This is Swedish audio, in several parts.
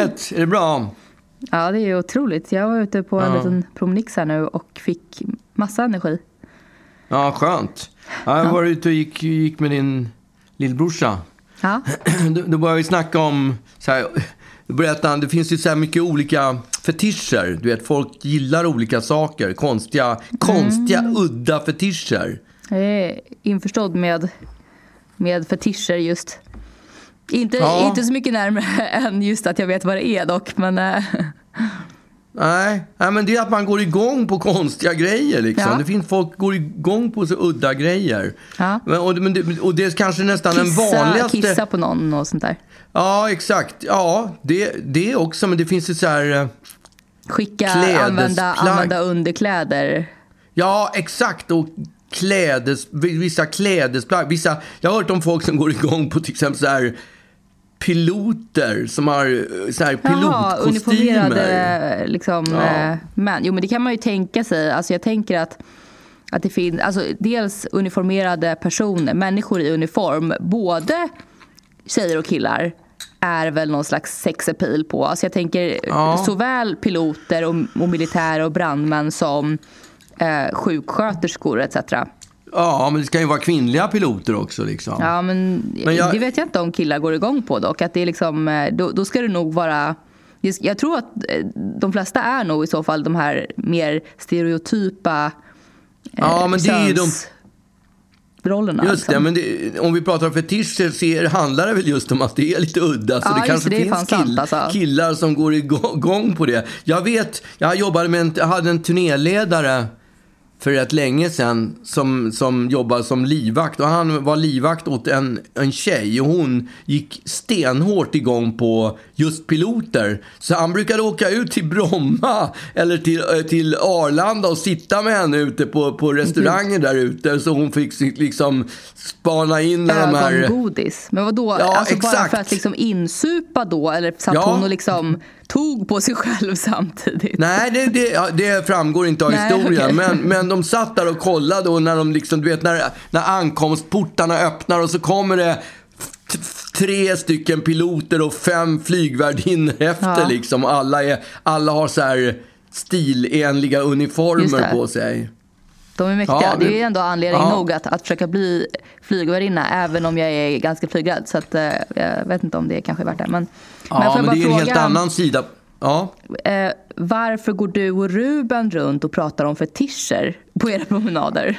läget? Är det bra? Ja, det är otroligt. Jag var ute på en Ja. liten promenix här nu och fick massa energi. Ja, skönt. Ja, jag var ute och gick, gick med din lillbrorsa. Ja, Då, då började vi snacka om... Så här, då berättade han, det finns ju så här mycket olika fetischer. Du vet, folk gillar olika saker. Konstiga, konstiga Mm. udda fetischer. jag är införstådd med, med fetischer just. Inte, Ja. inte så mycket närmare än just att jag vet vad det är dock, men... eh, Nej, nej, men det är att man går igång på konstiga grejer. Liksom. Ja. Det finns folk går igång på så udda grejer. Ja. Men, och, men det, och det är kanske nästan den Kissa, vanligaste... kissa på någon och sånt där. Ja, exakt. Ja, det, det också. Men det finns ju så här... eh, Skicka, Klädesplagg. använda, använda underkläder. Ja, exakt. Och klädes, vissa klädesplagg. Vissa, jag har hört om folk som går igång på till exempel så här piloter som har eh, så här Jaha, pilotkostymer. uniformerade liksom, Ja. eh, män. Jo, men det kan man ju tänka sig. Alltså, jag tänker att, att det finns alltså, dels uniformerade personer, människor i uniform, både tjejer och killar är väl någon slags sexappeal på. Alltså jag tänker Ja. såväl piloter och, och militärer och brandmän som eh, sjuksköterskor etc. Ja, men det ska ju vara kvinnliga piloter också. Liksom. Ja, men, Men jag- det vet jag inte om killar går igång på dock. Att det är liksom, eh, då, då ska det nog vara... Jag tror att eh, de flesta är nog i så fall de här mer stereotypa eh, Ja, men det är de- könsrollerna. Just det, liksom. men det, om vi pratar om fetischer så handlar det väl just om att det är lite udda. Så Ja, det kanske det, det finns fan sant, alltså. killar som går igång på det. Jag vet, jag jobbade med en, jag hade en turnéledare för rätt länge sedan som, som jobbade som livvakt. Och han var livvakt åt en, en tjej och hon gick stenhårt igång på just piloter. Så han brukade åka ut till Bromma eller till, eh, till Arlanda och sitta med henne ute på, på restauranger där ute. Så hon fick liksom spana in när de här... Ögongodis. Men vad då? Ja, alltså bara exakt. för att liksom insupa då? Eller satt Ja. hon och liksom tog på sig själv samtidigt? Nej, det, det, det framgår inte av Nej, historien. okej. Men, men de satt där och kollade och när de liksom, du vet när, när ankomstportarna öppnar och så kommer det tre stycken piloter och fem flygvärdinnor efter Ja. liksom. Alla, är, alla har så här stilenliga uniformer på sig. De är mäktiga. Ja, det... det- är ju ändå anledning ja. nog att, att försöka bli flygvärdinna även om jag är ganska flygrädd. Så att, eh, jag vet inte om det kanske är värt det. Men, Ja, men, bara det är en helt fråga, annan sida. Ja. Eh, varför går du och Ruben runt och pratar om fetischer på era promenader?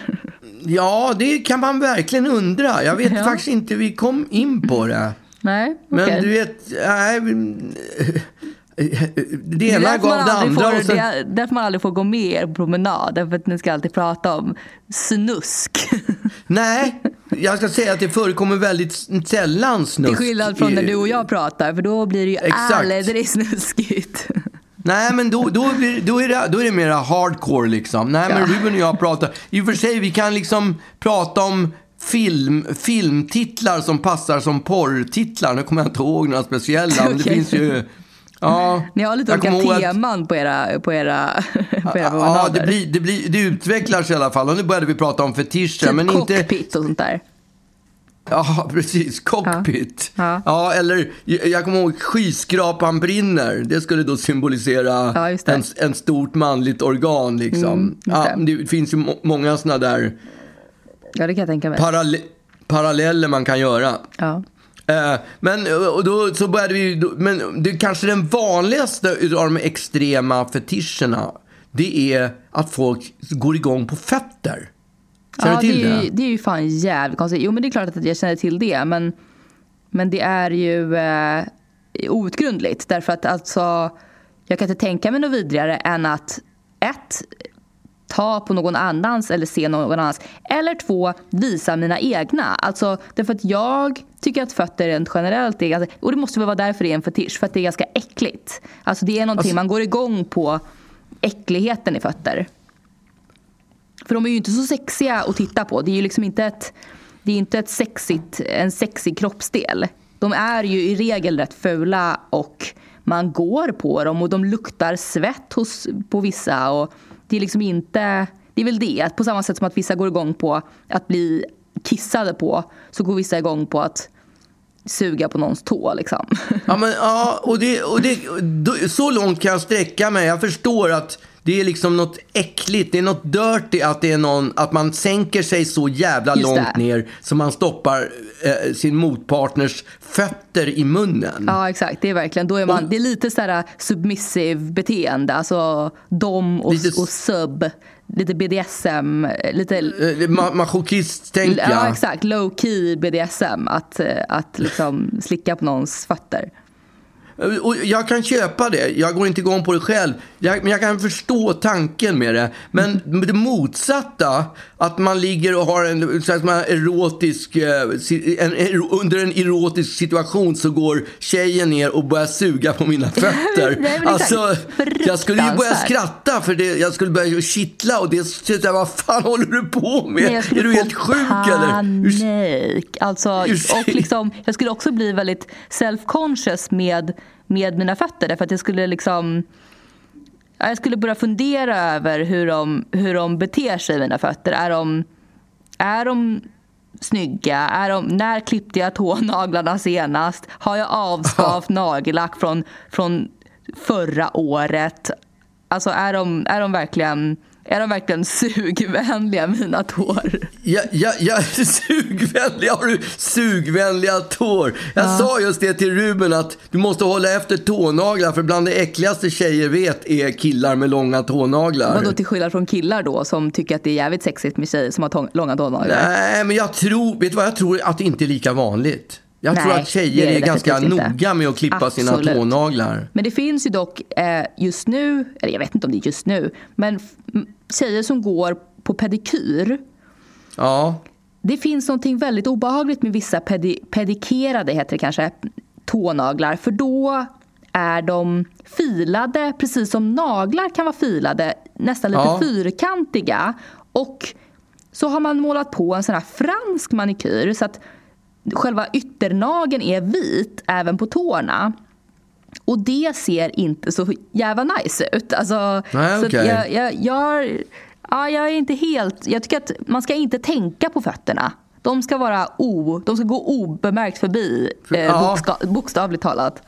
ja, det kan man verkligen undra. Jag vet Ja. faktiskt inte hur vi kom in på det. Nej, Men du vet, nej, men- det ena gav det andra. får- sen, Det är därför man aldrig får gå med er på promenad. Därför att ni ska alltid prata om snusk. Nej, jag ska säga att det förekommer väldigt sällan snusk. Till skillnad från när du och jag pratar. För då blir det ju Exakt. aldrig snuskigt. Nej, men då, då, blir, då, är det, då är det mera hardcore liksom. Nej, men. Ruben och jag pratar... I och för sig, vi kan liksom prata om film, filmtitlar som passar som porrtitlar. Nu kommer jag inte ihåg några speciella, men det finns ju... Ja, Ni har lite olika ihåg att- teman på era, på era, på era Ja, det, blir, det, blir, det utvecklas i alla fall. Och nu började vi prata om fetischer. typ men inte, cockpit och sånt där. Ja, precis. Cockpit. Ja. Ja. eller jag kommer ihåg skyskrapan brinner. Det skulle då symbolisera Ja, det. en, en stort manligt organ. Liksom. Mm, just ja, det. det finns ju må- många sådana där Ja, det kan jag tänka mig. paralle- paralleller man kan göra. Ja. Eh, men och då så började vi, men det kanske den vanligaste av de extrema fetischerna, det är att folk går igång på fötter. Känner ja, du till det, det? är, ju- det är ju fan jävligt konstigt. Jo, men det är klart att jag känner till det. Men, men det är ju eh, outgrundligt. Därför att alltså, jag kan inte tänka mig något vidrigare än att ett, ta på någon annans eller se någon annans. Eller två, visa mina egna. Alltså, därför att jag tycker att fötter rent generellt är ganska, och det måste väl vara därför det är en fetisch, för att det är ganska äckligt. Alltså det är någonting, Alltså- man går igång på äckligheten i fötter. För de är ju inte så sexiga att titta på. Det är ju liksom inte ett, det är inte ett sexigt, en sexig kroppsdel. De är ju i regel rätt fula och man går på dem och de luktar svett hos, på vissa. Och det är liksom inte, det är väl det, att på samma sätt som att vissa går igång på att bli kissade på så går vissa igång på att suga på någons tå liksom. Ja, men, ja och, det, och det, så långt kan jag sträcka mig. Jag förstår att det är liksom något äckligt, det är något dirty att, det är någon, att man sänker sig så jävla Just långt det. ner så man stoppar eh, sin motpartners fötter i munnen. Ja exakt, det är verkligen, då är man, det är lite sådär submissive beteende, alltså dom och, Lite och sub, lite BDSM, lite Eh, ma- Masochist, tänker jag. Ja exakt, low key BDSM, att, eh, att liksom slicka på någons fötter. Och jag kan köpa det. Jag går inte igång på det själv. Jag, men jag kan förstå tanken med det. Men det motsatta, att man ligger och har en, så att man erotisk, eh, en, en, under en erotisk situation så går tjejen ner och börjar suga på mina fötter. Nej, alltså, jag skulle ju börja skratta för det, jag skulle börja kittla och det, så jag, vad fan håller du på med? Nej, är du helt sjuk eller? Urs- panik. Alltså, och liksom, jag skulle också bli väldigt self-conscious med, med mina fötter. Därför att jag skulle liksom... ja, Jag skulle börja fundera över hur de, hur de beter sig, mina fötter. Är de, är de snygga? Är de, när klippte jag tånaglarna senast? Har jag avskavt nagellack från, från förra året? Alltså är de, är de verkligen... Är de verkligen sugvänliga, mina tår? Ja, ja, ja, sugvänliga, har du sugvänliga tår? Jag sa just det till Ruben att du måste hålla efter tånaglar för bland det äckligaste tjejer vet är killar med långa tånaglar. Vadå till skillnad från killar då som tycker att det är jävligt sexigt med tjejer som har långa tånaglar? Nej, men jag tror, vet du vad, jag tror att det inte är lika vanligt. Jag tror Nej, att tjejer är är, ganska noga med att klippa sina Absolut. tånaglar. Men det finns ju dock eh, just nu, eller jag vet inte om det är just nu, men tjejer som går på pedikyr. Ja, Det finns någonting väldigt obehagligt med vissa pedi- pedikerade, heter det kanske, tånaglar. För då är de filade, precis som naglar kan vara filade, nästan lite Ja. fyrkantiga. Och så har man målat på en sån här fransk manikyr så att själva ytternageln är vit även på tårna. Och det ser inte så jävla nice ut. Alltså, Nej, så okej. att jag, jag, jag, ja, jag är inte helt... Jag tycker att man ska inte tänka på fötterna. De ska, vara o, de ska gå obemärkt förbi, eh, Ja. boksta, bokstavligt talat.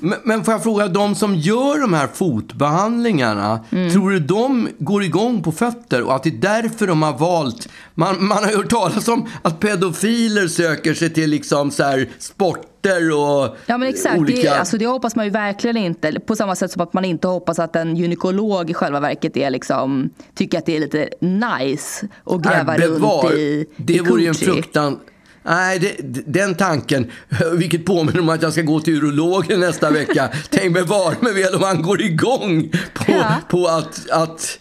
Men, men får jag fråga, de som gör de här fotbehandlingarna, tror du de går igång på fötter och att det är därför de har valt... Man, man har ju hört talas om att pedofiler söker sig till liksom så här sporter och Ja men exakt, olika... det, alltså, det hoppas man ju verkligen inte. På samma sätt som att man inte hoppas att en gynekolog i själva verket är liksom, tycker att det är lite nice att gräva Nej, runt i Det i vore ju en fruktan... Nej, det, den tanken, vilket påminner om att jag ska gå till urologen nästa vecka. Tänk bevara mig väl om han går igång på, Ja. på att... att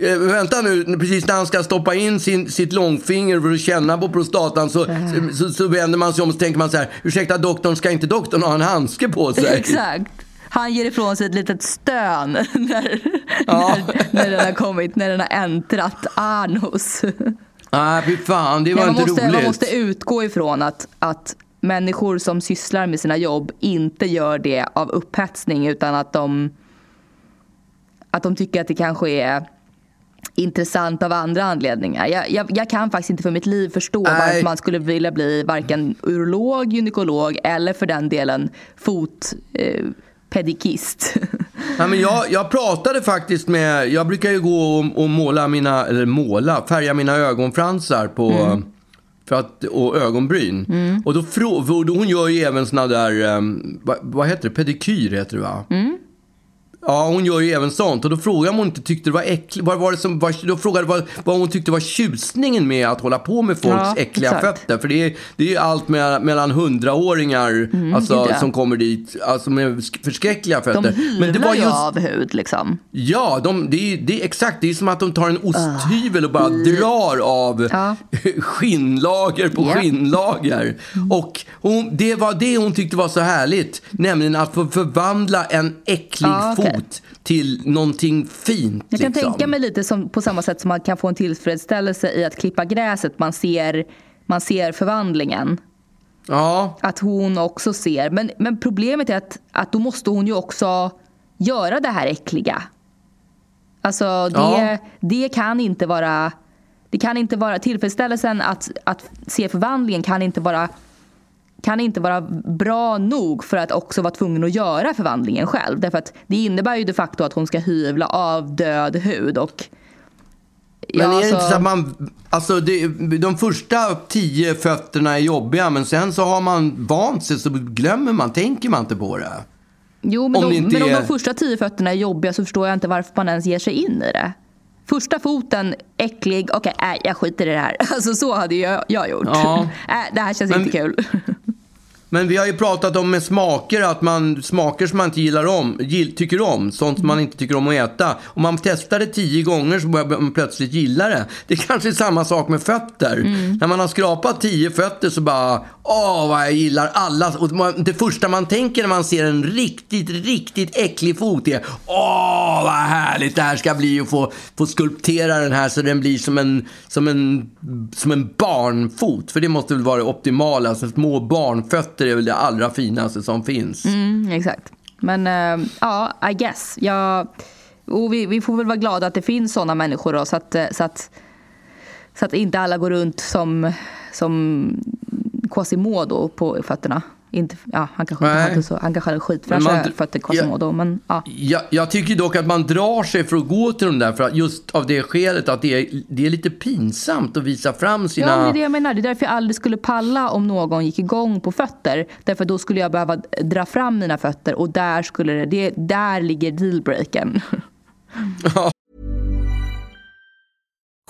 eh, vänta nu, precis när han ska stoppa in sin, sitt långfinger för att känna på prostatan så, så, så vänder man sig om och så tänker man så här, ursäkta doktorn, ska inte doktorn ha en handske på sig? Exakt. Han ger ifrån sig ett litet stön när, Ja. när, när den har kommit, när den har äntrat anus. Nej, fy fan, det var Nej, man, inte måste, roligt. man måste utgå ifrån att, att människor som sysslar med sina jobb inte gör det av upphetsning utan att de, att de tycker att det kanske är intressant av andra anledningar. Jag, jag, jag kan faktiskt inte för mitt liv förstå Nej. varför man skulle vilja bli varken urolog, gynekolog eller för den delen fotpedikist. Eh, pedikist. Ja, men jag, jag pratade faktiskt med, jag brukar ju gå och, och måla mina, eller måla, färga mina ögonfransar på, för att, och ögonbryn. Och då hon gör ju även såna där, um, vad, vad heter det, pedikyr heter det va? Ja, hon gör ju även sånt. Och då frågade jag om hon inte tyckte det var äckligt. Vad var det som var, då frågade vad, vad hon tyckte var tjusningen med att hålla på med folks Ja, äckliga exakt. fötter. För det är, det är ju allt med, mellan hundraåringar alltså, gud, ja. som kommer dit alltså, med sk- förskräckliga fötter. De hyvlar det var ju just, av hud liksom. Ja, de, det, är, det är exakt. Det är som att de tar en osthyvel och bara drar av Ja. skinnlager på Ja. skinnlager. Och hon, det var det hon tyckte var så härligt. Nämligen att få förvandla en äcklig Ja, okej. Fot till någonting fint. Jag kan liksom. tänka mig lite som, på samma sätt som man kan få en tillfredsställelse i att klippa gräset. Man ser, man ser förvandlingen. Ja, Att hon också ser. Men, men problemet är att, att då måste hon ju också göra det här äckliga. Alltså det, Ja. det kan inte vara... Det kan inte vara tillfredsställelsen att, att se förvandlingen kan inte vara kan inte vara bra nog för att också vara tvungen att göra förvandlingen själv. Därför att det innebär ju de facto att hon ska hyvla av död hud och men är det inte så att man, alltså det, de första tio fötterna är jobbiga men sen så har man vant sig så glömmer man, tänker man inte på det. Jo, men, om, de, men om de första tio fötterna är jobbiga så förstår jag inte varför man ens ger sig in i det. Första foten, äcklig, okej, okay, äh, jag skiter i det här. Alltså så hade jag, jag gjort. Ja. äh, det här känns men, inte kul. Men vi har ju pratat om med smaker, att man, smaker som man inte gillar om, gill, tycker om, sånt som man inte tycker om att äta. Om man testar det tio gånger så börjar man plötsligt gilla det. Det är kanske är samma sak med fötter. Mm. När man har skrapat tio fötter så bara, åh vad jag gillar alla. Och det första man tänker när man ser en riktigt, riktigt äcklig fot är, åh vad härligt det här ska bli att få, få skulptera den här så den blir som en, som en, som en barnfot. För det måste väl vara det optimala, alltså små barnfötter Monster är väl det allra finaste som finns. Mm, exakt. Men uh, ja, I guess. Jag, och vi, vi, får väl vara glada att det finns sådana människor då, så att, eh, så att, så att inte alla går runt som, som Quasimodo på fötterna. Inte, ja, han kanske inte hade så, han kanske hade skitfräscha fötter Quasimodo. Jag, men, ja. Jag, jag, tycker dock att man drar sig för att gå till de där för att just av det skälet att det är, det är lite pinsamt att visa fram sina... Ja, det är det jag menar. Det är därför jag aldrig skulle palla om någon gick igång på fötter. Därför då skulle jag behöva dra fram mina fötter och där skulle det, det där ligger dealbreaken.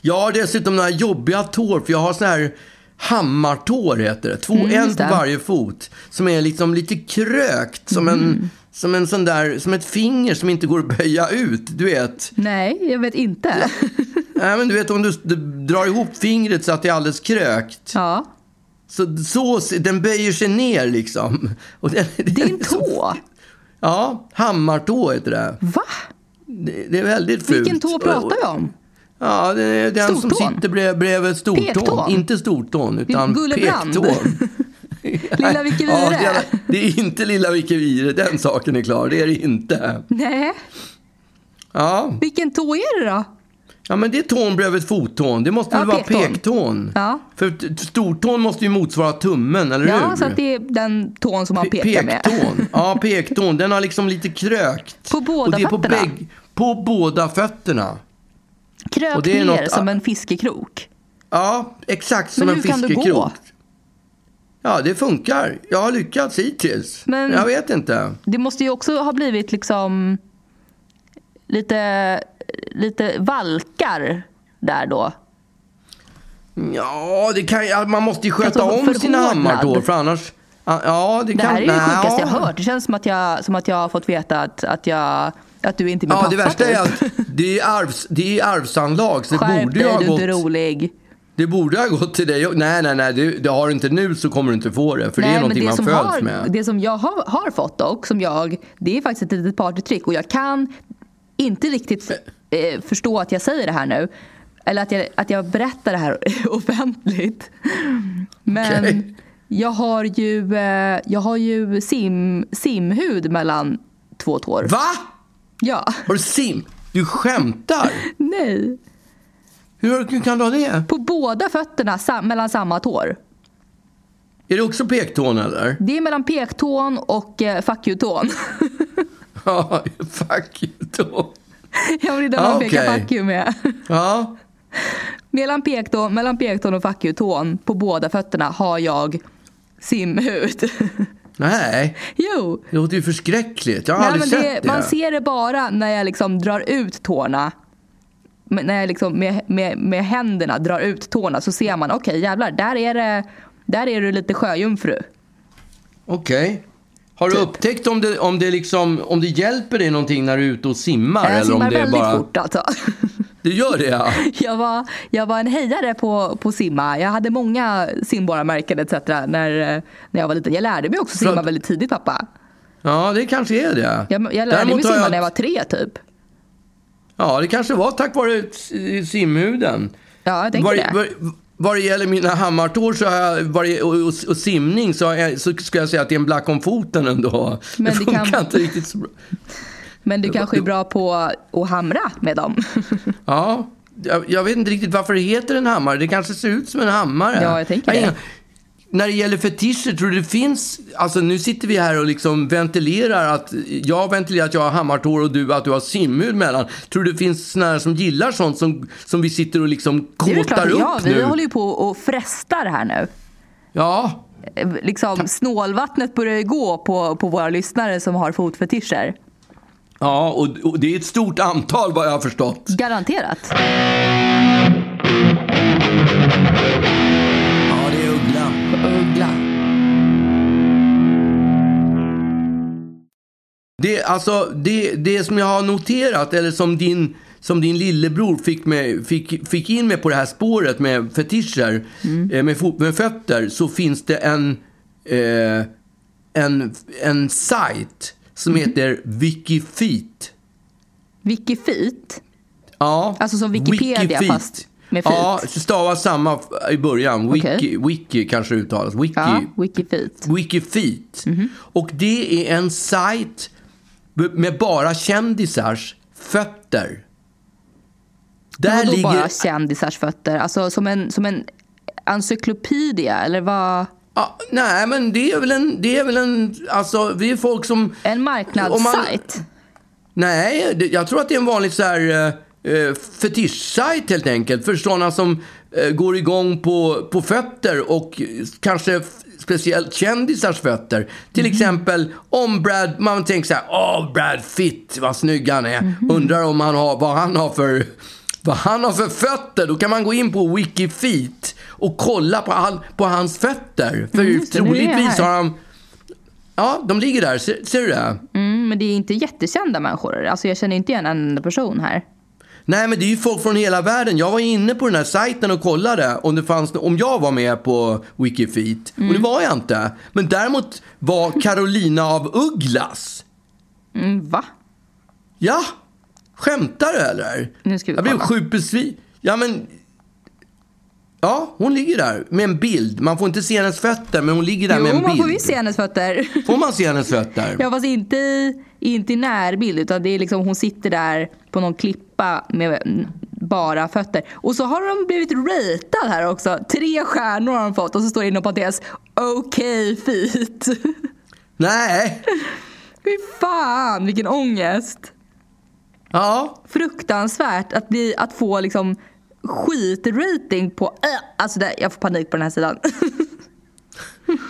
Jag har dessutom några jobbiga tår, för jag har såna här hammartår heter det. Två, mm, en på varje fot. Som är liksom lite krökt, som mm. en som en sån där, som ett finger som inte går att böja ut, du vet. Nej, jag vet inte. Nej, men du vet om du, du, drar ihop fingret så att det är alldeles krökt. Ja. Så, så den böjer sig ner liksom. Och den, Din tå? Ja, hammartå heter det. Va? Det, det är väldigt fult. Vilken tå pratar vi om? Ja, det är den stortån. som sitter bredvid, bredvid stortån. Pektån. Inte stortån, utan pektån. Lilla Vicky Vire. Ja, det, är inte Lilla Vicky Vire, den saken är klar. Det är det inte. Nej. Ja. Vilken tå är det då? Ja, men det är tån bredvid fottån. Det måste ja, väl vara pektån? Ja. För stortån måste ju motsvara tummen, eller ja, hur? Ja, så att det är den tån som man pekar med. Pektån. Ja, pektån. Den har liksom lite krökt. På båda fötterna? På, på båda fötterna. Krökt ner något, som en fiskekrok? Ja, exakt som en fiskekrok. Men hur kan det gå? Ja, det funkar. Jag har lyckats hittills. Men jag vet inte. Det måste ju också ha blivit liksom lite, lite valkar där då. Ja, det kan, man måste ju sköta alltså, om sina hammar för annars... Ja, det, det kan, här är det sjukaste jag har hört. Det känns som att jag, som att jag har fått veta att, att, jag, att du inte är min ja, pappa. Det värsta är typ. att det är, arvs, det är arvsanlag. Så det Skärp borde dig, ha du gått... är inte rolig. Det borde ha gått till dig. Nej, nej, nej. Det, det har du inte nu så kommer du inte få det. För nej, det är någonting det man föds har, med. Det som jag har, har fått dock, som jag, det är faktiskt ett litet partytrick. Och jag kan inte riktigt eh, förstå att jag säger det här nu. Eller att jag, att jag berättar det här offentligt. Men okay. jag har ju, eh, jag har ju sim, simhud mellan två tår. Va? Ja. Har du sim? Du skämtar? Nej. Hur kan du ha det? På båda fötterna sam mellan samma tår. Är det också pektån eller? Det är mellan pektån och eh, fuck you-tån. Ja, fuck you tå. ja, men det är där Ja, man pekar okej. fuck you med. Ja, mellan, pektån, mellan pektån och fuck you-tån på båda fötterna har jag simhud. Nej. jo. Det låter ju förskräckligt. Jag har Nej, aldrig men sett det. Man ser det bara när jag liksom drar ut tårna. Men När jag liksom med, med, med händerna drar ut tårna så ser man, okej jävlar, där är det, där är du lite sjöjungfru. Okej. Har du Typ. upptäckt om det, om, det liksom, om det hjälper dig någonting när du är ute och simmar? Jag eller om simmar det är väldigt bara... fort alltså. Du gör det ja. Jag var, jag var en hejare på, på simma. Jag hade många simborgarmärken etc. När, när jag var liten. Jag lärde mig också simma För- väldigt tidigt pappa. Ja, det kanske är det. Jag, jag lärde Däremot mig simma jag- när jag var tre typ. Ja, det kanske var tack vare simhuden. Ja, jag tänker Vad, det. vad, vad det gäller mina hammartår så har jag, och, och, simning så, jag, så ska jag säga att det är en black om foten ändå. Men det det funkar kan- inte riktigt så bra. Men du kanske är bra på att hamra med dem. Ja, jag, jag vet inte riktigt varför det heter en hammare. Det kanske ser ut som en hammare. Ja, jag tänker det. När det gäller fetischer, tror du det finns... Alltså nu sitter vi här och liksom ventilerar att... Jag ventilerar att jag har hammartår och du att du har simhud mellan. Tror du det finns såna som gillar sånt som, som vi sitter och liksom kåtar upp ja, vi nu? håller ju på och frestar här nu. Ja, Eh, Liksom, snålvattnet börjar ju gå på, på våra lyssnare som har fotfetischer. Ja och, och det är ett stort antal vad jag har förstått. Garanterat. Ja, det är Uggla. Uggla. Det, alltså, det, det som jag har noterat, eller som din, som din lillebror fick, med, fick, fick in mig på det här spåret med fetischer, eh, med, fot, med fötter, så finns det en, eh, en, en sajt som heter Wikifeet. Wikifeet. Ja, Alltså som Wikipedia, Wikifeet. fast med feet. Ja, stavas samma i början. Wiki, Okej. wiki kanske uttalas. Wiki. Ja, Wikifeet. Wikifeet. Och det är en sajt med bara kändisars fötter. Där ligger... bara kändisars fötter? Alltså som en, som en encyklopedia eller vad? Ja, nej, men det är väl en... Det är väl en alltså, det är folk som... En man- marknadssajt? Nej, det, jag tror att det är en vanlig så här, eh, eh, fetischsajt helt enkelt. För sådana som eh, går igång på, på fötter och kanske speciellt kändisars fötter. Till exempel om Brad, man tänker så här, åh Brad Pitt, vad snygg han är. Undrar om han har, vad han har för vad han har för fötter, då kan man gå in på Wikifeet och kolla på, all, på hans fötter. För Mm, troligtvis har han... Ja, de ligger där. Ser, ser du det? Mm, men det är inte jättekända människor. Alltså jag känner inte igen en enda person här. Nej, men det är ju folk från hela världen. Jag var inne på den här sajten och kollade om, det fanns, om jag var med på Wikifeet. Och det var jag inte. Men däremot var Carolina av Ugglas. Mm, va? Ja, skämtar du eller? Nu ska vi jag blev sjukt besviken. Ja, men... Ja, hon ligger där med en bild. Man får inte se hennes fötter, men hon ligger där Jo, med en man bild. får visst se hennes fötter. Får man se hennes fötter? Ja, fast inte i, inte i närbild utan det är liksom hon sitter där på någon klippa med bara fötter. Och så har de blivit ratad här också. Tre stjärnor har de fått och så står det inom parentes okej feet. Nej. Fy fan vilken ångest. Ja, Fruktansvärt att, bli, att få liksom skitrating på... Äh, alltså det, jag får panik på den här sidan.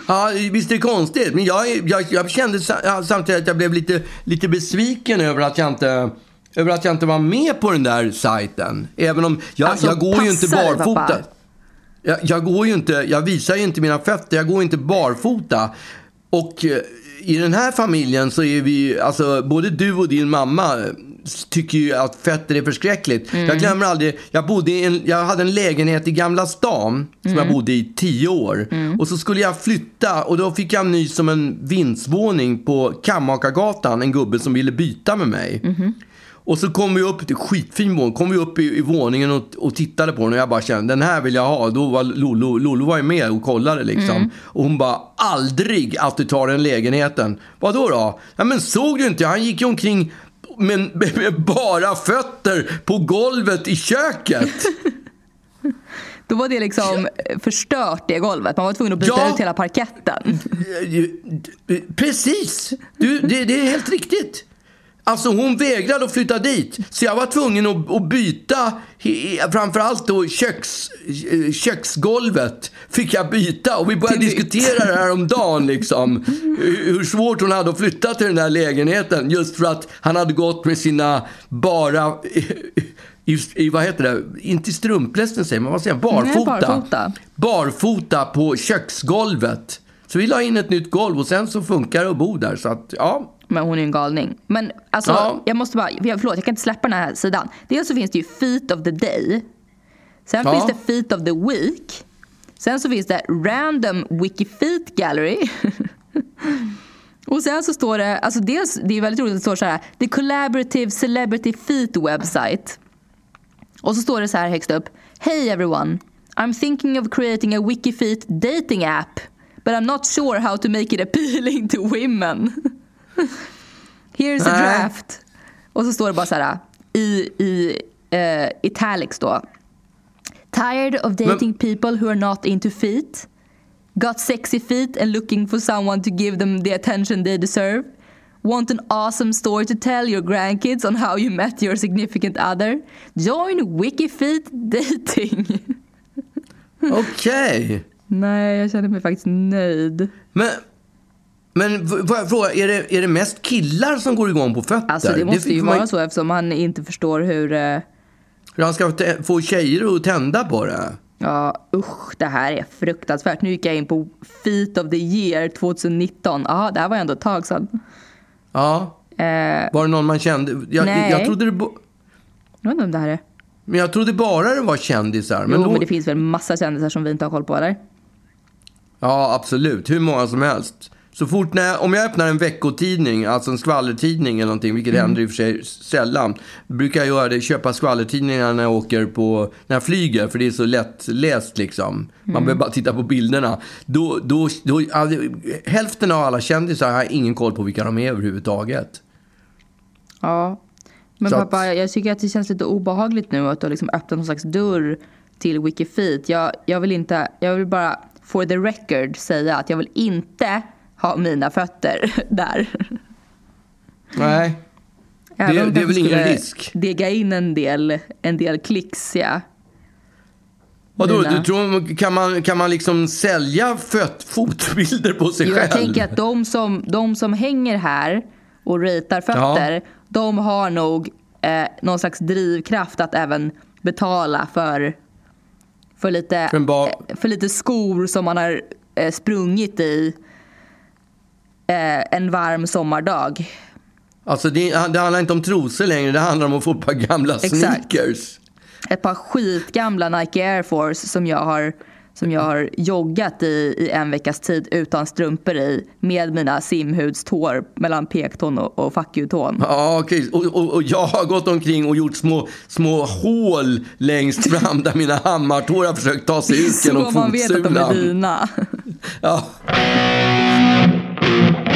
Ja, visst är det konstigt. Men jag, jag, jag kände samtidigt att jag blev lite, lite besviken över att, jag inte, över att jag inte var med på den där sajten. Även om jag, Alltså, jag går ju inte barfota. Jag, jag går ju inte, jag visar ju inte mina fötter, jag går inte barfota. Och eh, i den här familjen så är vi, alltså både du och din mamma tycker ju att fötter är förskräckligt. Mm. Jag glömmer aldrig, jag, bodde i en, jag hade en lägenhet i Gamla stan som Mm. jag bodde i tio år. Och så skulle jag flytta och då fick jag nys som en vindsvåning på Kammakargatan, en gubbe som ville byta med mig. Mm-hmm. Och så kom vi upp skitfin våning, kom vi upp i, i våningen och, och tittade på den och jag bara kände den här vill jag ha. Då var Lolo, Lolo var ju med och kollade liksom. Mm. Och hon bara aldrig att du tar den lägenheten. Vad då då? Ja men såg du inte? Han gick ju omkring med, med bara fötter på golvet i köket. Då var det liksom förstört det golvet. Man var tvungen att byta Ja. ut hela parketten. Precis! Du, det, det är helt riktigt. Alltså hon vägrade att flytta dit. Så jag var tvungen att, att byta, framförallt då köks, köksgolvet fick jag byta. Och vi började diskutera det här om dagen liksom. Hur svårt hon hade att flytta till den där lägenheten. Just för att han hade gått med sina bara, i, i, vad heter det, inte strumplästen säger man, vad säger barfota. barfota. Barfota på köksgolvet. Så vi la in ett nytt golv och sen så funkar det att bo där. Så att, ja. Men hon är en galning. Men alltså, Ja. jag måste bara, förlåt jag kan inte släppa den här sidan. Dels så finns det ju feet of the day. Sen Ja. finns det feet of the week. Sen så finns det random wikifeet gallery. Och sen så står det, alltså dels, det är väldigt roligt att det står så här, the collaborative celebrity feet website. Och så står det så här högst upp, Hey everyone, I'm thinking of creating a wikifeet dating app. But I'm not sure how to make it appealing to women. Here's a draft. Och så står det bara så här i, i eh, italics då. Tired of dating people who are not into feet? Got sexy feet and looking for someone to give them the attention they deserve? Want an awesome story to tell your grandkids on how you met your significant other? Join Wikifeet dating. Okej. Nej, jag känner mig faktiskt nöjd. Men, men v- får jag fråga, är det, är det mest killar som går igång på fötter? Alltså det måste fick ju man- vara så eftersom han inte förstår hur... eh, Hur han ska få tjejer att tända på det. Ja, usch, det här är fruktansvärt. Nu gick jag in på Feet of the year 2019. Ja, det här var ändå ett tag sedan. Ja. Eh, Var det någon man kände? Jag, Nej. jag, trodde det, bo- jag vet inte om det här är... men jag trodde bara det var kändisar. Men jo, då, men det finns väl massa kändisar som vi inte har koll på, eller? Ja, absolut. Hur många som helst. Så fort när jag, om jag öppnar en veckotidning, alltså en skvallertidning eller någonting, vilket Mm. händer i och för sig sällan, brukar jag göra det, köpa skvallertidningar när jag åker på, när jag flyger, för det är så lättläst liksom. Man Mm. behöver bara titta på bilderna. Då, då, då, alltså, hälften av alla kändisar har ingen koll på vilka de är överhuvudtaget. Ja. Men Så pappa, att- jag tycker att det känns lite obehagligt nu att du har liksom öppnat någon slags dörr till Wikifeet. Jag, jag vill inte, jag vill bara for the record säga att jag vill inte ha mina fötter där. Nej. Även Det- det är väl ingen risk. Dega in en del, en del klicks, ja. Vadå, du tror, kan man, kan man liksom sälja föt, fotbilder på sig Jo, själv? jag tänker att de som, de som hänger här och ritar fötter, de har nog eh, någon slags drivkraft att även betala för, för, lite, För eh, för lite skor som man har eh, sprungit i eh, en varm sommardag. Alltså det, det handlar inte om trosor längre, det handlar om att få ett par gamla Exakt. sneakers. Ett par skitgamla Nike Air Force som jag har, som jag har joggat i, i en veckas tid utan strumpor i med mina simhudstår mellan pektån och, och fuck you-tån. Ja, okej. Och, och, och jag har gått omkring och gjort små, små hål längst fram där mina hammartår har försökt ta sig ut genom Så man vet att de är fotsulan. dina. Ja.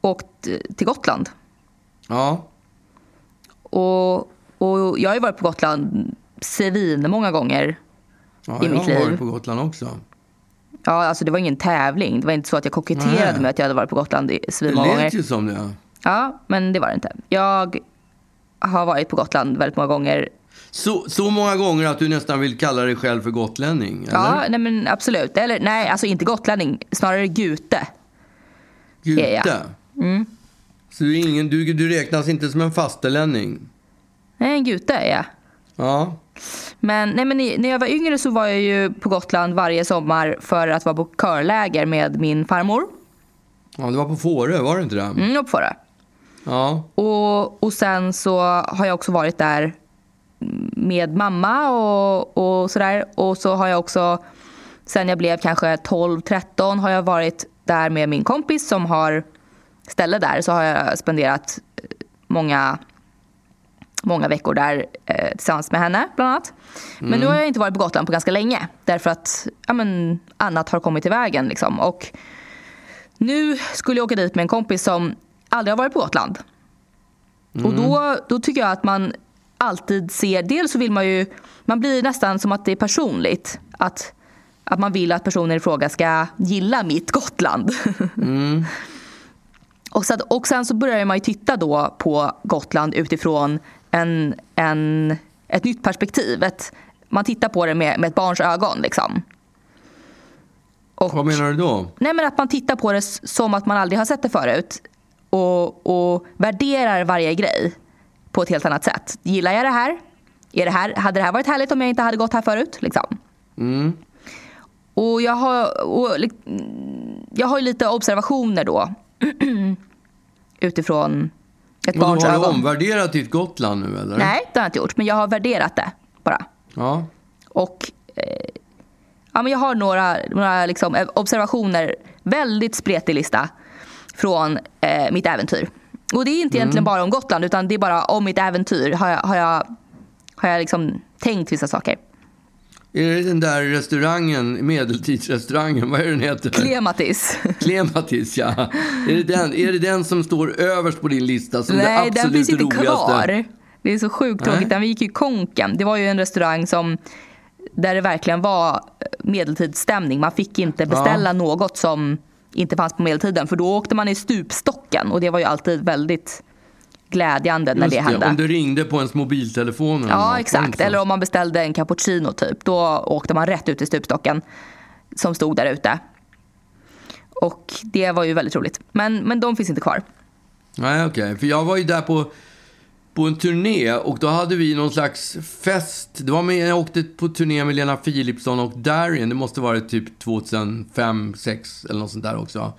åkt till Gotland. Ja. Och, och jag har ju varit på Gotland svin många gånger. Ja, i mitt jag har liv. varit på Gotland också. Ja, alltså det var ingen tävling. Det var inte så att jag koketterade Nej. med att jag hade varit på Gotland i Det svinmånga gånger. lät ju som det. Ja, men det var det inte. Jag har varit på Gotland väldigt många gånger. Så, så många gånger att du nästan vill kalla dig själv för gotlänning? Eller? Ja, nej men absolut. Eller nej, alltså inte gotlänning, snarare gute. Gute? Mm. Så du, ingen, du, du räknas inte som en fastelänning? Nej, en gute är jag. Ja. Men, nej, men när jag var yngre så var jag ju på Gotland varje sommar för att vara på körläger med min farmor. ja, det var på Fårö, var det inte det? Mm, för det. Ja. Och, och sen så har jag också varit där med mamma och, och sådär. Och så har jag också, sen jag blev kanske 12-13 har jag varit där med min kompis som har ställe där. Så har jag spenderat eh, många, många veckor där eh, tillsammans med henne bland annat. Men nu har jag inte varit på Gotland på ganska länge. Därför att ja, men, annat har kommit i vägen. Liksom. Och nu skulle jag åka dit med en kompis som aldrig har varit på Gotland. Och då, då tycker jag att man alltid ser, dels så vill man ju, man blir nästan som att det är personligt. Att, att man vill att personen i fråga ska gilla mitt Gotland. och, så att, och sen så börjar man ju titta då på Gotland utifrån en, en, ett nytt perspektiv. Ett, man tittar på det med, med ett barns ögon liksom. Och, Vad menar du då? Nej, men att man tittar på det som att man aldrig har sett det förut. Och, och värderar varje grej på ett helt annat sätt. Gillar jag det här? Är det här? Hade det här varit härligt om jag inte hade gått här förut? Liksom. Mm. Och jag har, och, jag har lite observationer då. utifrån ett Vadå, barns har du ögon. omvärderat ditt Gotland nu eller? Nej, det har jag inte gjort. Men jag har värderat det bara. Ja. Och eh, ja, men jag har några, några liksom, eh, observationer, väldigt spretig lista från eh, mitt äventyr. Och det är inte egentligen bara om Gotland utan det är bara om mitt äventyr har jag, har jag, har jag liksom tänkt vissa saker. Är det den där restaurangen, medeltidsrestaurangen, vad är den heter? Klematis. Klematis, ja. Är det, den, är det den som står överst på din lista som det Nej, absolut den finns inte roligaste? kvar. Det är så sjukt tråkigt. Den gick ju i konken. Det var ju en restaurang som där det verkligen var medeltidsstämning. Man fick inte beställa något som inte fanns på medeltiden för då åkte man i stupstocken och det var ju alltid väldigt glädjande när Just det hände. om det ringde på ens mobiltelefon. eller något, Ja, det exakt. Eller om man beställde en cappuccino typ. Då åkte man rätt ut i stupstocken som stod där ute. Och det var ju väldigt roligt. Men, men de finns inte kvar. Nej, okej. För jag var ju där på, på en turné och då hade vi någon slags fest. Det var med, jag åkte på turné med Lena Philipsson och Darin. Det måste varit typ 2005, 2006 eller något sånt där också.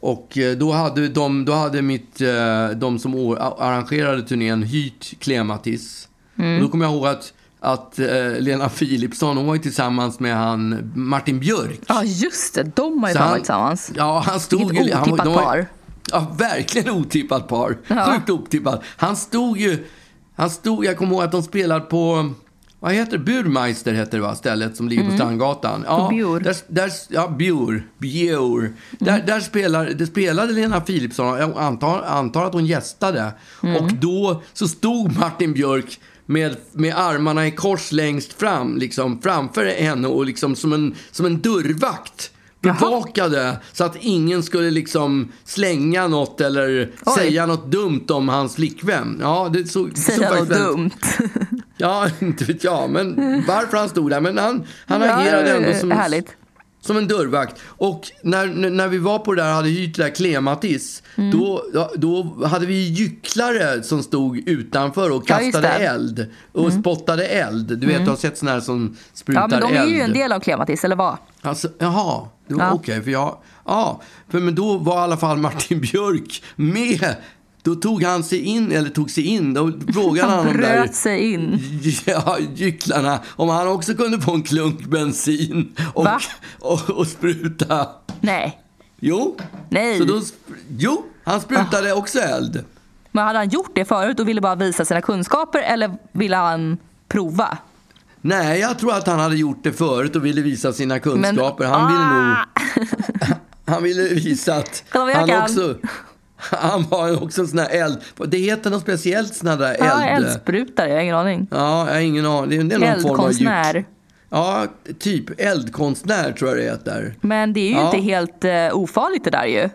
Och eh, då hade, de, då hade mitt, eh, de som arrangerade turnén hyrt Klematis. Och då kommer jag ihåg att, att eh, Lena Philipsson, hon var ju tillsammans med han Martin Björk. Ja, just det. De har ju han- varit tillsammans. Ja, han stod ju... han, otippat de var- par. Ja, verkligen otippat par. Ja. Sjukt otippat. Han stod ju... Han stod, jag kommer ihåg att de spelade på... Vad heter? Burmeister heter det va? Stället som ligger på Strandgatan. Ja, Mm. Bjur. Där, där, ja, Bjur. Bjur. Mm. Där, där spelar, det spelade Lena Philipsson. Jag antar, antar att hon gästade. Mm. Och då så stod Martin Björk med, med armarna i kors längst fram, liksom framför henne och liksom som en, som en dörrvakt bevakade så att ingen skulle liksom slänga något eller Oj. säga något dumt om hans flickvän. Ja, det såg, det såg Säga något väldigt- dumt. Ja, inte vet jag. Men varför han stod där. Men han, han Ja, agerade ändå som, härligt. Som en dörrvakt. Och när, när vi var på det där hade hyrt det där Klematis. Mm. Då, ja, då hade vi gycklare som stod utanför och Ja, kastade. Mm. eld. Och spottade eld. Du vet, du har sett sådana här som sprutar Ja, men de är eld. ju en del av Klematis, eller vad? Alltså, jaha, Ja. okej. för jag, ja, för men då var i alla fall Martin Björk med. Då tog han sig in, eller tog sig in, då frågade han, Han de där sig in. ja, gycklarna om han också kunde få en klunk bensin och, Va? och, och spruta. Nej. Jo, Nej. så då, jo, han sprutade också eld. Men hade han gjort det förut och ville bara visa sina kunskaper eller ville han prova? Nej, jag tror att han hade gjort det förut och ville visa sina kunskaper. han ville nog... Ah! Han ville visa att han kan. också... Han var också en sån här eld... Det heter något speciellt sån där eld... Ja, eldsprutare, jag har ingen aning. Ja, jag har ingen aning. Det är någon form av Ja, typ eldkonstnär tror jag det heter. Men det är ju Ja. inte helt uh, ofarligt det där ju.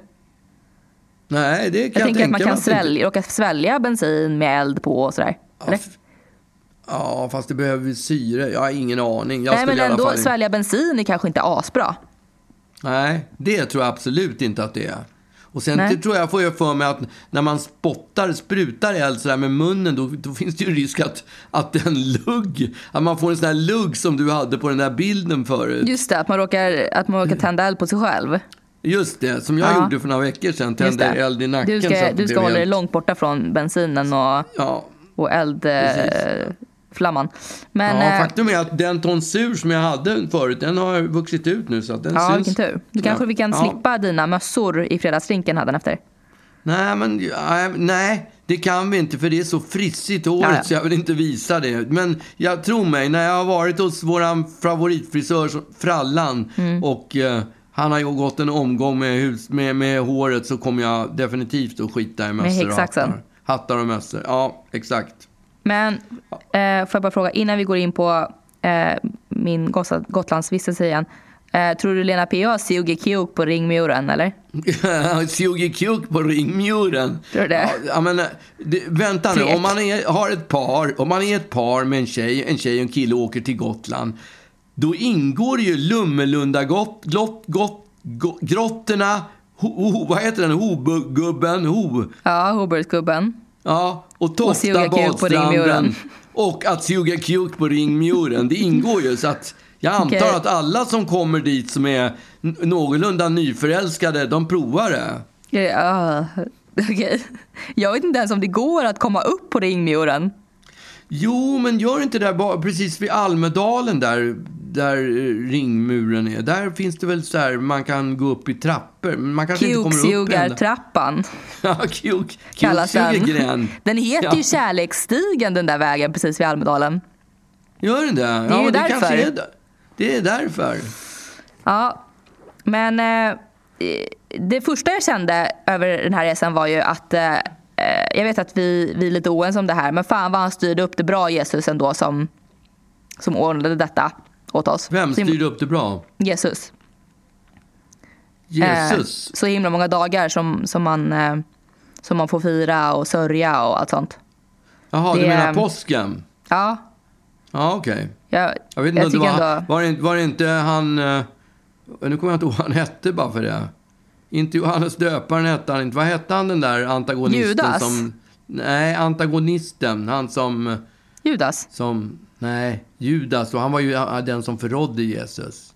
Nej, det kan Jag, jag, tänker att man kan svälja, råka svälja bensin med eld på och sådär. F- Ja, fast det behöver syre. Jag har ingen aning. Jag Nej men ändå, fall... svälja bensin är kanske inte asbra. Nej, det tror jag absolut inte att det är. Och sen Nej. tror jag får jag för mig att när man spottar, sprutar eld sådär med munnen, då, då finns det ju risk att, att en lugg, att man får en sån här lugg som du hade på den där bilden förut. Just det, att man råkar, att man råkar tända eld på sig själv. Just det, som jag Ja. gjorde för några veckor sedan. Tände eld i nacken. Du så ska, att det du ska hålla dig långt borta från bensinen och, Ja, och eldflamman. Men ja, eh, faktum är att den tonsur som jag hade förut, den har vuxit ut nu. Så att den ja, syns. vilken tur. Du kanske vi kan Ja. slippa dina mössor i fredagsdrinken hade efter. Nej, men nej, det kan vi inte för det är så frissigt håret Ja, ja. så jag vill inte visa det. Men jag tror mig, när jag har varit hos våran favoritfrisör, Frallan, Mm. och eh, han har ju gått en omgång med, hus, med, med håret så kommer jag definitivt att skita i mössor och hattar. Hattar och mössor, ja exakt. Men eh, får jag bara fråga, innan vi går in på eh, min Gotlands- Gotlandsvistelse igen. Eh, tror du Lena P.A. Sugi Kuk på ringmuren eller? Kuk på ringmuren. Tror du det? Ja, men, eh, det, vänta nu, om man är, har ett par, om man är ett par med en tjej, en tjej och en kille åker till Gotland. Då ingår ju Lummelunda gott, gott, gott, grottorna, ho, ho, vad heter den, Hobugubben, ho, Ja, Hoburgsgubben. Ja, och Tofta badstranden. Och att suga kuk på ringmuren, det ingår ju. Så att jag antar Okej. att alla som kommer dit som är någorlunda nyförälskade, de provar det. Ja, okej. Jag vet inte ens om det går att komma upp på ringmuren. Jo, men gör inte det där precis vid Almedalen där, där eh, ringmuren är. Där finns det väl så här, man kan gå upp i trappor. Man kanske inte kommer upp ända. Kuksugartrappan Ja, kuk, kallas den. Den heter Ja. ju Kärleksstigen den där vägen precis vid Almedalen. Gör den det? är ja, ju det därför. kanske är. Det är därför. Ja, men eh, det första jag kände över den här resan var ju att eh, jag vet att vi, vi är lite oense om det här, men fan vad han styrde upp det bra Jesus ändå som, som ordnade detta åt oss. Vem styrde upp det bra? Jesus. Jesus. Eh, så himla många dagar som, som, man, eh, som man får fira och sörja och allt sånt. Jaha, du det- menar påsken? Ja, Ja, okej. jag, Jag vet inte, om det var, ändå... var, det, inte- var det inte han... eh, Nu kommer jag inte ihåg vad han hette bara för det. Inte Johannes döparen hette han inte. Vad hette han den där antagonisten Judas? som... Nej, antagonisten. Han som... Judas. som nej, Judas. Och han var ju den som förrådde Jesus.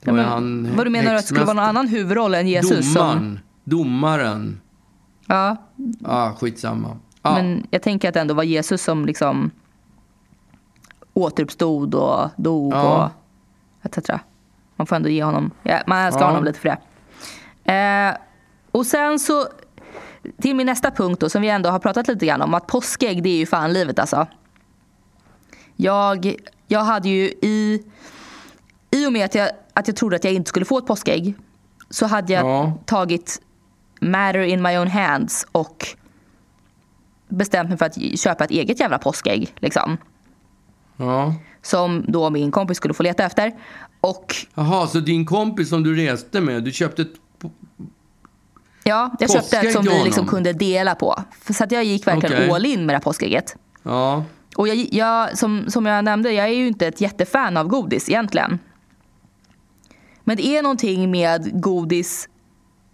Det Ja, var men, han vad du menar att det skulle vara någon annan huvudroll än Jesus? Som, Domaren. Domaren. ja, Ja, skitsamma. Ja. Men jag tänker att det ändå var Jesus som liksom återuppstod och dog Ja. och etc. Man får ändå ge honom, ja, man älskar Ja. honom lite för det. Eh, och sen så till min nästa punkt då, som vi ändå har pratat lite grann om, att påskägg det är ju fan livet alltså. Jag, jag hade ju i, i och med att jag, att jag trodde att jag inte skulle få ett påskägg så hade jag Ja. tagit matter in my own hands och bestämt mig för att köpa ett eget jävla påskägg. Liksom, ja. som då min kompis skulle få leta efter. Och Jaha, så din kompis som du reste med, du köpte ett... ja, jag köpte ett som vi liksom kunde dela på. Så att jag gick verkligen Okej. all in med det här påskägget. Ja. Och jag, jag, som, som jag nämnde, jag är ju inte ett jättefan av godis egentligen. Men det är någonting med godis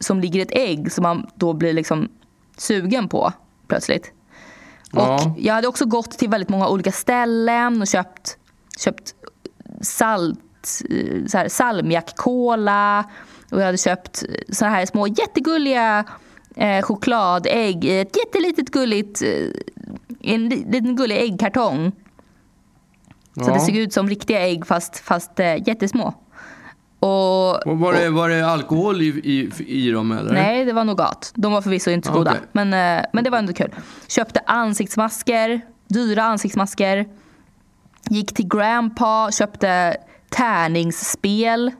som ligger i ett ägg som man då blir liksom sugen på plötsligt. Ja. Och jag hade också gått till väldigt många olika ställen och köpt, köpt salt, eh, så här, salmiakkola och jag hade köpt så här små jättegulliga eh, chokladägg i ett jättelitet gulligt, eh, en li- liten gullig äggkartong. Så Ja. det såg ut som riktiga ägg fast, fast eh, jättesmå. Och, Och var, det, var det alkohol i, i, i dem eller? Nej, det var nougat. De var förvisso inte så goda. okej. Men, eh, men det var ändå kul. Köpte ansiktsmasker, dyra ansiktsmasker. Gick till Grandpa, köpte tärningsspel.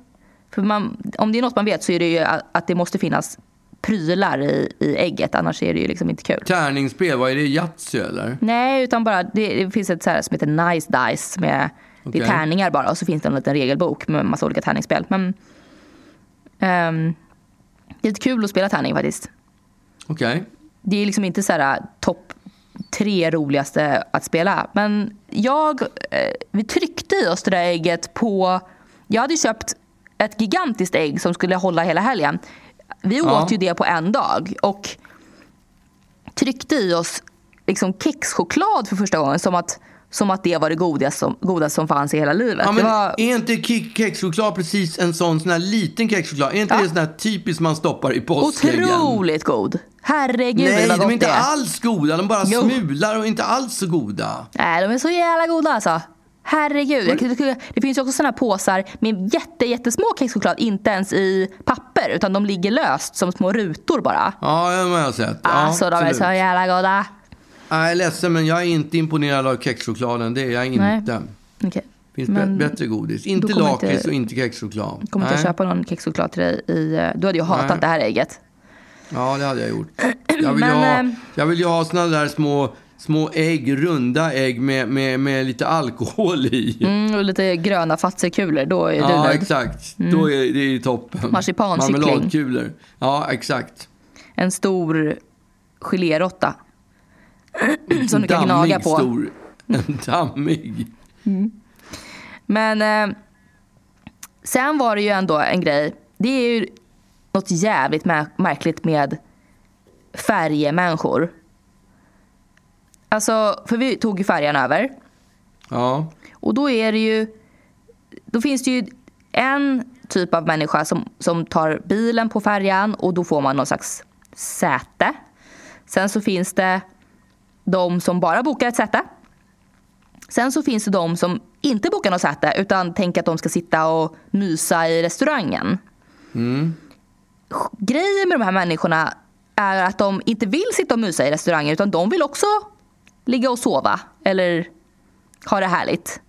För man, om det är något man vet så är det ju att det måste finnas prylar i, i ägget. Annars är det ju liksom inte kul. Tärningsspel, vad är det? Yatzy eller? Nej, utan bara det, det finns ett så här som heter Nice Dice. Med, Det Okej. är tärningar bara och så finns det en liten regelbok med massa olika tärningsspel. Men ehm, det är lite kul att spela tärning faktiskt. Okej. Det är liksom inte så här topp tre roligaste att spela. Men jag, eh, vi tryckte i oss det där ägget på... Jag hade ju köpt ett gigantiskt ägg som skulle hålla hela helgen. Vi Ja. åt ju det på en dag och tryckte i oss liksom kexchoklad för första gången som att, som att det var det godaste som, godaste som fanns i hela livet. Ja, men var, Är inte ke- kexchoklad precis en sån, sån här liten kexchoklad? Är inte Ja. det sån här typiskt man stoppar i påskäggen? otroligt god. Herregud Nej, vad de gott är inte det alls goda. De bara Jo. smular och inte alls så goda. Nej, de är så jävla goda alltså. Herregud. Jag, skulle- det finns ju också såna påsar med jätte, jättesmå kexchoklad, inte ens i papper, utan de ligger löst som små rutor bara. Ja, det har jag sett. Ja, alltså de är absolut. så jävla goda. Jag är ledsen, men jag är inte imponerad av kexchokladen. Det är jag Nej. inte. Okej. finns Men bä- bättre godis. Inte lakrits inte- och inte kexchoklad. Kommer inte köpa någon kexchoklad till dig i... eh, Du hade ju hatat Nej. det här ägget. Ja, det hade jag gjort. Jag vill, Men, ha, ehm, jag vill ju ha såna där små, små ägg, runda ägg med, med, med lite alkohol i. Mm, och lite gröna fatsekulor, då är du Ja, nöjd. exakt. Då är det toppen. Marsipankyckling. Marmeladkulor. Ja, exakt. En stor geléråtta. Som du kan gnaga på. Stor, en dammig. Men eh, sen var det ju ändå en grej. Det är ju något jävligt mär- märkligt med färjemänniskor. Alltså, för vi tog ju färjan över. Ja. Och då är det ju... Då finns det ju en typ av människa som, som tar bilen på färjan och då får man någon slags säte. Sen så finns det de som bara bokar ett säte. Sen så finns det de som inte bokar något säte utan tänker att de ska sitta och mysa i restaurangen. Grejen med de här människorna är att de inte vill sitta och mysa i restaurangen utan de vill också ligga och sova eller ha det härligt.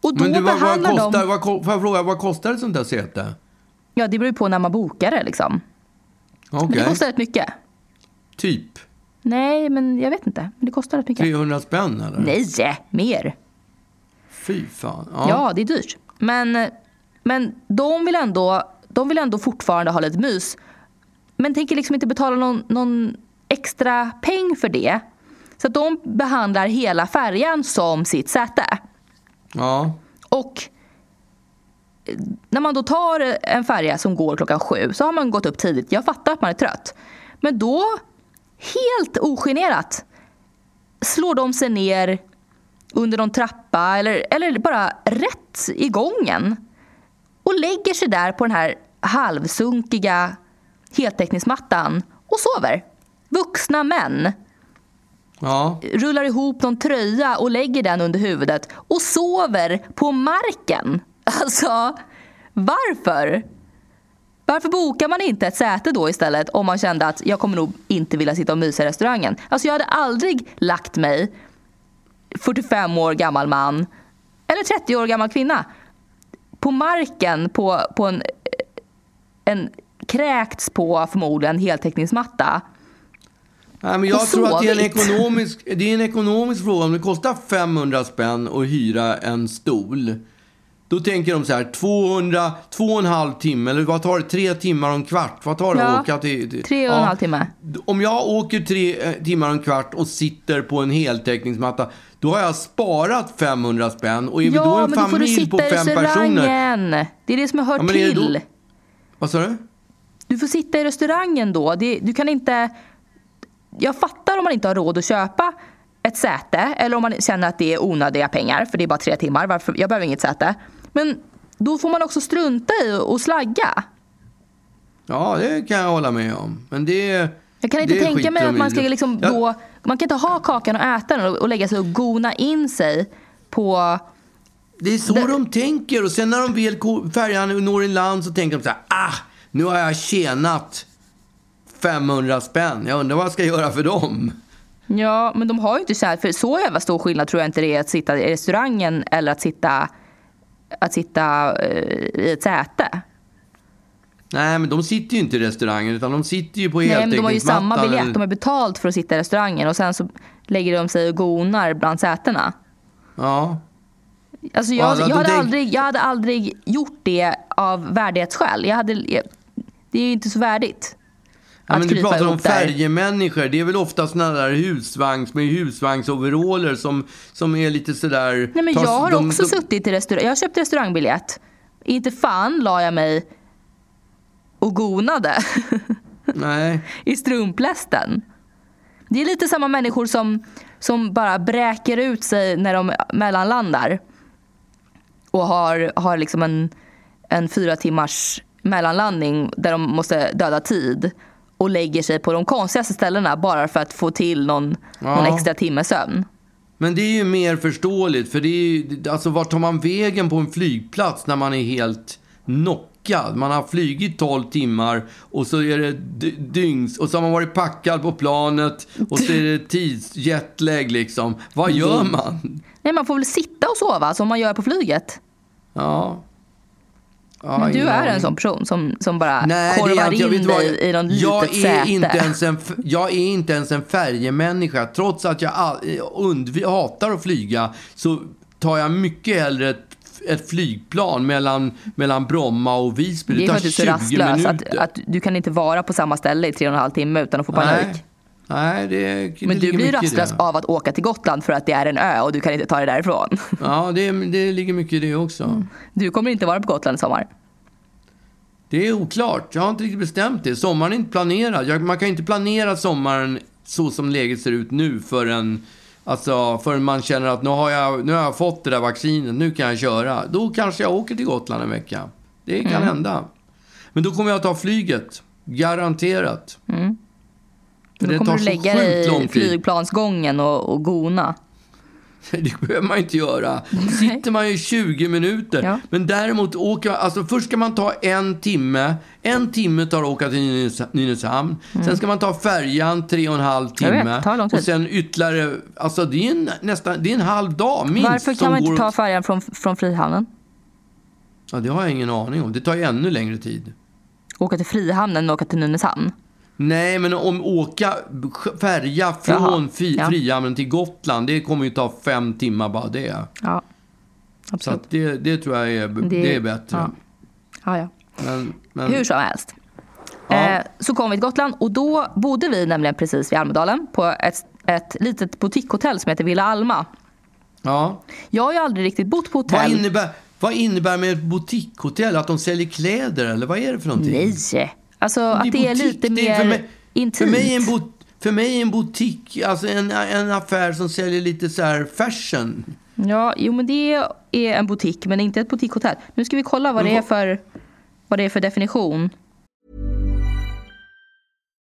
Och då Men du, vad, vad kostar, de... vad, får jag fråga, vad kostar ett sånt där säte? Ja, det beror ju på när man bokar det liksom. Men Okej. Det kostar rätt mycket. Typ Nej, men jag vet inte. Men det kostar rätt mycket. 300 spänn eller? Nej, mer. Fy fan. Ja, det är dyrt. Men, men de, vill ändå, de vill ändå fortfarande ha lite mys. Men tänker liksom inte betala någon, någon extra peng för det. Så de behandlar hela färjan som sitt säte. ja. Och när man då tar en färja som går klockan sju så har man gått upp tidigt. Jag fattar att man är trött. Men då, helt ogenerat, slår de sig ner under någon trappa eller, eller bara rätt i gången och lägger sig där på den här halvsunkiga heltäckningsmattan och sover. Vuxna män Ja. rullar ihop någon tröja och lägger den under huvudet och sover på marken. Alltså, varför? Varför bokar man inte ett säte då istället om man kände att jag kommer nog inte vilja sitta och mysa i restaurangen? Alltså jag hade aldrig lagt mig, 45 år gammal man eller 30 år gammal kvinna, på marken på, på en, en kräkts på förmodligen heltäckningsmatta. Nej, men jag tror att det är, en ekonomisk, det är en ekonomisk fråga. Om det kostar 500 spänn att hyra en stol. Då tänker de så här, 200, två och en halv timme, eller vad tar det? Tre timmar och en kvart? Vad tar det Ja, att åka till? till tre och en halv timme. Om jag åker tre eh, timmar och en kvart och sitter på en heltäckningsmatta, då har jag sparat 500 spänn. Och är vi då Ja, en då familj på fem personer... Det är det som hör Ja, då- till. Vad sa du? Du får sitta i restaurangen då. Det, du kan inte... Jag fattar om man inte har råd att köpa ett säte eller om man känner att det är onödiga pengar för det är bara tre timmar. Varför? Jag behöver inget säte. Men då får man också strunta i och slagga. Ja, det kan jag hålla med om. Men det... Jag kan inte tänka mig att i. man ska liksom Ja. då... Man kan inte ha kakan och äta den och, och lägga sig och gona in sig på... Det är så Det- de tänker. Och sen när de väl färjan når in land så tänker de så här, ah, nu har jag tjänat 500 spänn. Jag undrar vad jag ska göra för dem. Ja, men de har ju inte så här, för så jävla stor skillnad tror jag inte det är att sitta i restaurangen eller att sitta, att sitta eh, i ett säte. Nej, men de sitter ju inte i restaurangen utan de sitter ju på Nej, men de har ju samma biljett. De har betalt för att sitta i restaurangen och sen så lägger de sig och gonar bland sätena. Ja. Alltså jag, alla, jag, de hade tänk- aldrig, jag hade aldrig gjort det av värdighetsskäl. Jag hade, det är ju inte så värdigt. Ja, men du pratar om färjemänniskor. Det är väl ofta sådana där husvagns med husvagnsoveraller som, som är lite sådär... Nej, men jag har de- också de- suttit i restaurang. Jag har köpt restaurangbiljett. Inte fan la jag mig och gonade Nej. i strumplästen. Det är lite samma människor som, som bara bräker ut sig när de mellanlandar. Och har, har liksom en, en fyra timmars mellanlandning där de måste döda tid. Och lägger sig på de konstigaste ställena bara för att få till någon, någon Ja. extra timme sömn. Men det är ju mer förståeligt. För det är ju, alltså vart tar man vägen på en flygplats när man är helt knockad? Man har flygit 12 timmar och så är det dy- dygns och så har man varit packad på planet och så är det tidsjetlag liksom. Vad gör man? Nej, man får väl sitta och sova som man gör på flyget. Ja. Ja Men du är en sån person som, som bara Nej, det är korvar jag in dig i någon jag litet är säte. Inte ens en, jag är inte ens en färjemänniska. Trots att jag all, undv, hatar att flyga så tar jag mycket hellre ett, ett flygplan mellan, mellan Bromma och Visby. Det är tar för att du är så 20 rastlös. Att, minuter. att du kan inte vara på samma ställe i tre och en halv timme utan att få panik. Nej, nej det, det Men du ligger blir rastlös det. av att åka till Gotland för att det är en ö och du kan inte ta dig därifrån. Ja, det, det ligger mycket i det också. Du kommer inte vara på Gotland i sommar. Det är oklart. Jag har inte riktigt bestämt det. Sommaren är inte planerad. Man kan inte planera sommaren så som läget ser ut nu förrän, alltså, förrän man känner att nu har, jag, nu har jag fått det där vaccinet, nu kan jag köra. Då kanske jag åker till Gotland en vecka. Det kan hända. Men då kommer jag ta flyget. Garanterat. För Mm. Då det kommer du lägga dig i flygplansgången och, och gona. Det behöver man inte göra. Då sitter man ju 20 minuter. Ja. Men däremot åka, alltså först ska man ta en timme. En timme tar att åka till Nynäs- Nynäshamn. Sen ska man ta färjan tre och en halv Mm. Vet, timme. tid. och sen ytterligare, alltså det är en, nästan, det är en halv dag minst. Varför kan man inte ta färjan från, från Frihamnen? Ja, det har jag ingen aning om. Det tar ju ännu längre tid. Åka till Frihamnen och åka till Nynäshamn? Nej, men om åka färja från ja. Frihamnen till Gotland, det kommer ju ta fem timmar bara det. Ja, Så absolut. att det, det tror jag är, det, är bättre. Ja. Ja, ja. Men, men, Hur som helst. Ja. Eh, så kom vi till Gotland och då bodde vi nämligen precis vid Almedalen på ett, ett litet boutiquehotell som heter Villa Alma. ja. Jag har ju aldrig riktigt bott på Vad hotell. innebär, vad innebär med ett boutiquehotell? Att de säljer kläder eller vad är det för någonting? Nej, alltså att det är butik. lite Det mer för mig, intimt. För mig, är en bot, för mig är en butik alltså en, en affär som säljer lite så här fashion. Ja, jo men det är en butik men inte ett boutiquehotell. Nu ska vi kolla vad det är för, vad det är för definition.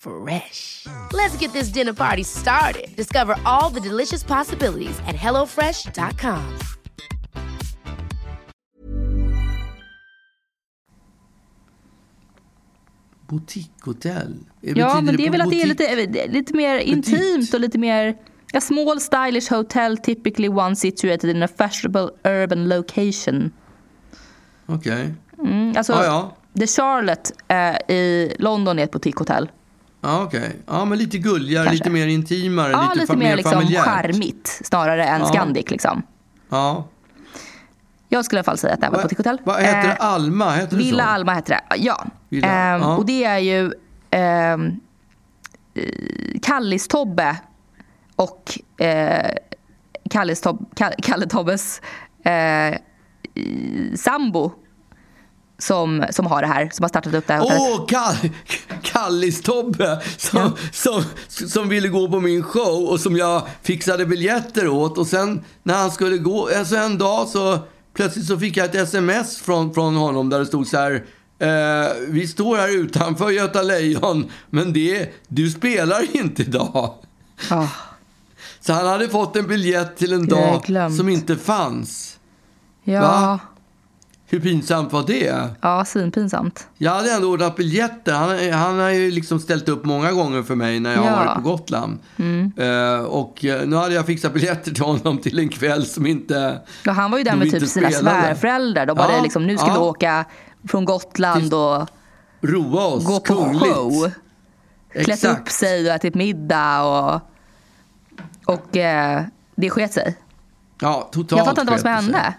Fresh. Let's get this dinner party started. Discover all the delicious possibilities at hellofresh.com. Boutiquehotell? Ja, Betyder men det är väl att det är lite, lite mer intimt och lite mer... A small stylish hotel typically one situated in a fashionable urban location. Okej. Mm, alltså, Ja, ja. The Charlotte eh, i London är ett boutiquehotell. Ja, okej. Ja, men lite gulligare, Kanske. lite mer intimare, Ja, lite, lite mer liksom familjärt. charmigt snarare än Ja. Scandic. Liksom. Ja. Jag skulle i alla fall säga att det här var ett Vad boutiquehotell. vad heter det? Eh, Alma? Heter det Villa så? Alma heter det. Ja. Villa, Ehm, ja. Och det är ju ehm, eh, Kallis-Tobbe och eh, Kalles, Tob- Ka- Kalle Tobbes eh, sambo som, som har det här, som har startat upp det här hotellet. Åh, Kall, Kallis-Tobbe som, som, som ville gå på min show och som jag fixade biljetter åt. Och sen när han skulle gå, alltså en dag så plötsligt så fick jag ett sms från, från honom där det stod så här. Eh, vi står här utanför Göta Lejon, men det, du spelar inte idag. Ah, Så han hade fått en biljett till en dag som inte fanns. ja, Va? Hur pinsamt var det? ja, svinpinsamt. Jag hade ändå ordnat biljetter. Han, han har ju liksom ställt upp många gånger för mig när jag har Ja. varit på Gotland. Eh, och eh, nu hade jag fixat biljetter till honom till en kväll som inte... Ja, han var ju där med typ sina svärföräldrar. De Ja, bara liksom, nu ska vi ja. åka från Gotland och Roa oss gå på kungligt. show. Klätt upp sig och ätit middag och, och eh, det sket sig. Ja, totalt Jag fattar inte vad som det sig.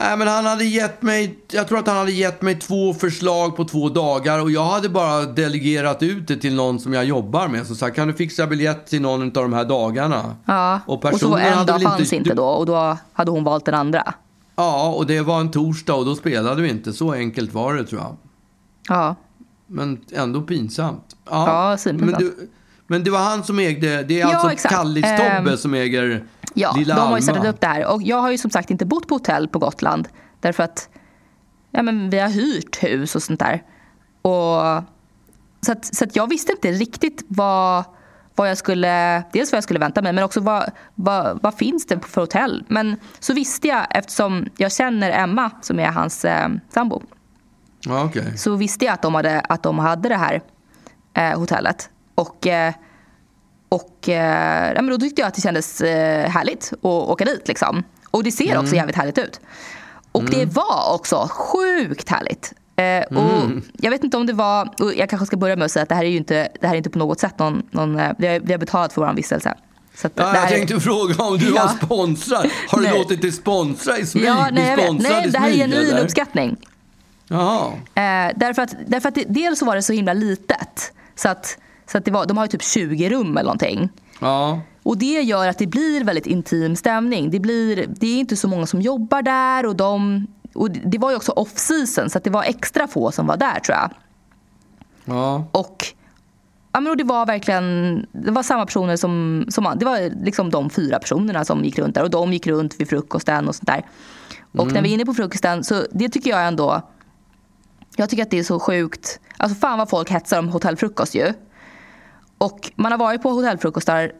Nej, men han hade gett mig, jag tror att han hade gett mig två förslag på två dagar och jag hade bara delegerat ut det till någon som jag jobbar med. Så sa kan du fixa biljett till någon av de här dagarna? Ja. Och Och, så en dag fanns inte- inte, då och då hade hon valt den andra. Ja, och det var en torsdag och då spelade vi inte. Så enkelt var det tror jag. Ja, Men ändå pinsamt. Ja, Ja. Men, du, men det var han som ägde, det är Ja, alltså. Kallis-Tobbe Ehm, som äger ja Lilla de har ju startat upp det här. Och jag har ju som sagt inte bott på hotell på Gotland. Därför att ja, men vi har hyrt hus och sånt där. Och, så att, så att jag visste inte riktigt vad, vad jag skulle, dels vad jag skulle vänta mig men också vad, vad, vad finns det för hotell. Men så visste jag eftersom jag känner Emma som är hans eh, sambo. Ja, okej. så visste jag att de hade, att de hade det här eh, hotellet. Och, eh, och eh, ja, men då tyckte jag att det kändes eh, härligt att åka dit. Liksom. Och det ser också jävligt härligt ut. Och det var också sjukt härligt. Eh, och Jag vet inte om det var, och jag kanske ska börja med att säga att det här är ju inte, det här är inte på något sätt någon, någon eh, vi, har, vi har betalat för vår vistelse. Så att Ja, jag tänkte fråga om du Ja. var sponsrad. Har du låtit dig sponsra i smyg? Ja, nej, jag vet. nej, det här är genuin uppskattning. Jaha. Eh, därför att, därför att det, dels så var det så himla litet. Så att, så att det var, de har ju typ 20 rum eller någonting. Ja. Och det gör att det blir väldigt intim stämning. Det, blir, det är inte så många som jobbar där och de... Och det var ju också off season så att det var extra få som var där tror jag. Ja. Och, ja, men och det var verkligen det var samma personer som, som... Det var liksom de fyra personerna som gick runt där. Och de gick runt vid frukosten och sånt där. Och när vi är inne på frukosten så det tycker jag ändå... Jag tycker att det är så sjukt. Alltså fan vad folk hetsar om hotellfrukost ju. Och man har varit på hotellfrukostar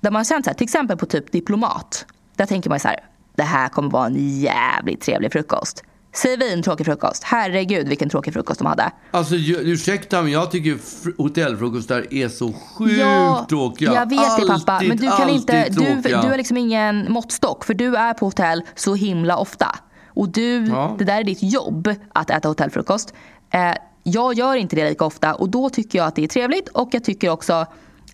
där man har känt så här, till exempel på typ Diplomat. Där tänker man så här, det här kommer vara en jävligt trevlig frukost. Svintråkig frukost. Herregud vilken tråkig frukost de hade. Alltså, ursäkta men jag tycker fr- hotellfrukostar är så sjukt tråkiga. Jag vet det pappa. Alltid, Men du kan inte, alltid du, tråkiga. du är liksom ingen måttstock. För du är på hotell så himla ofta. Och du, Ja. det där är ditt jobb att äta hotellfrukost. Eh, jag gör inte det lika ofta och då tycker jag att det är trevligt. Och jag tycker också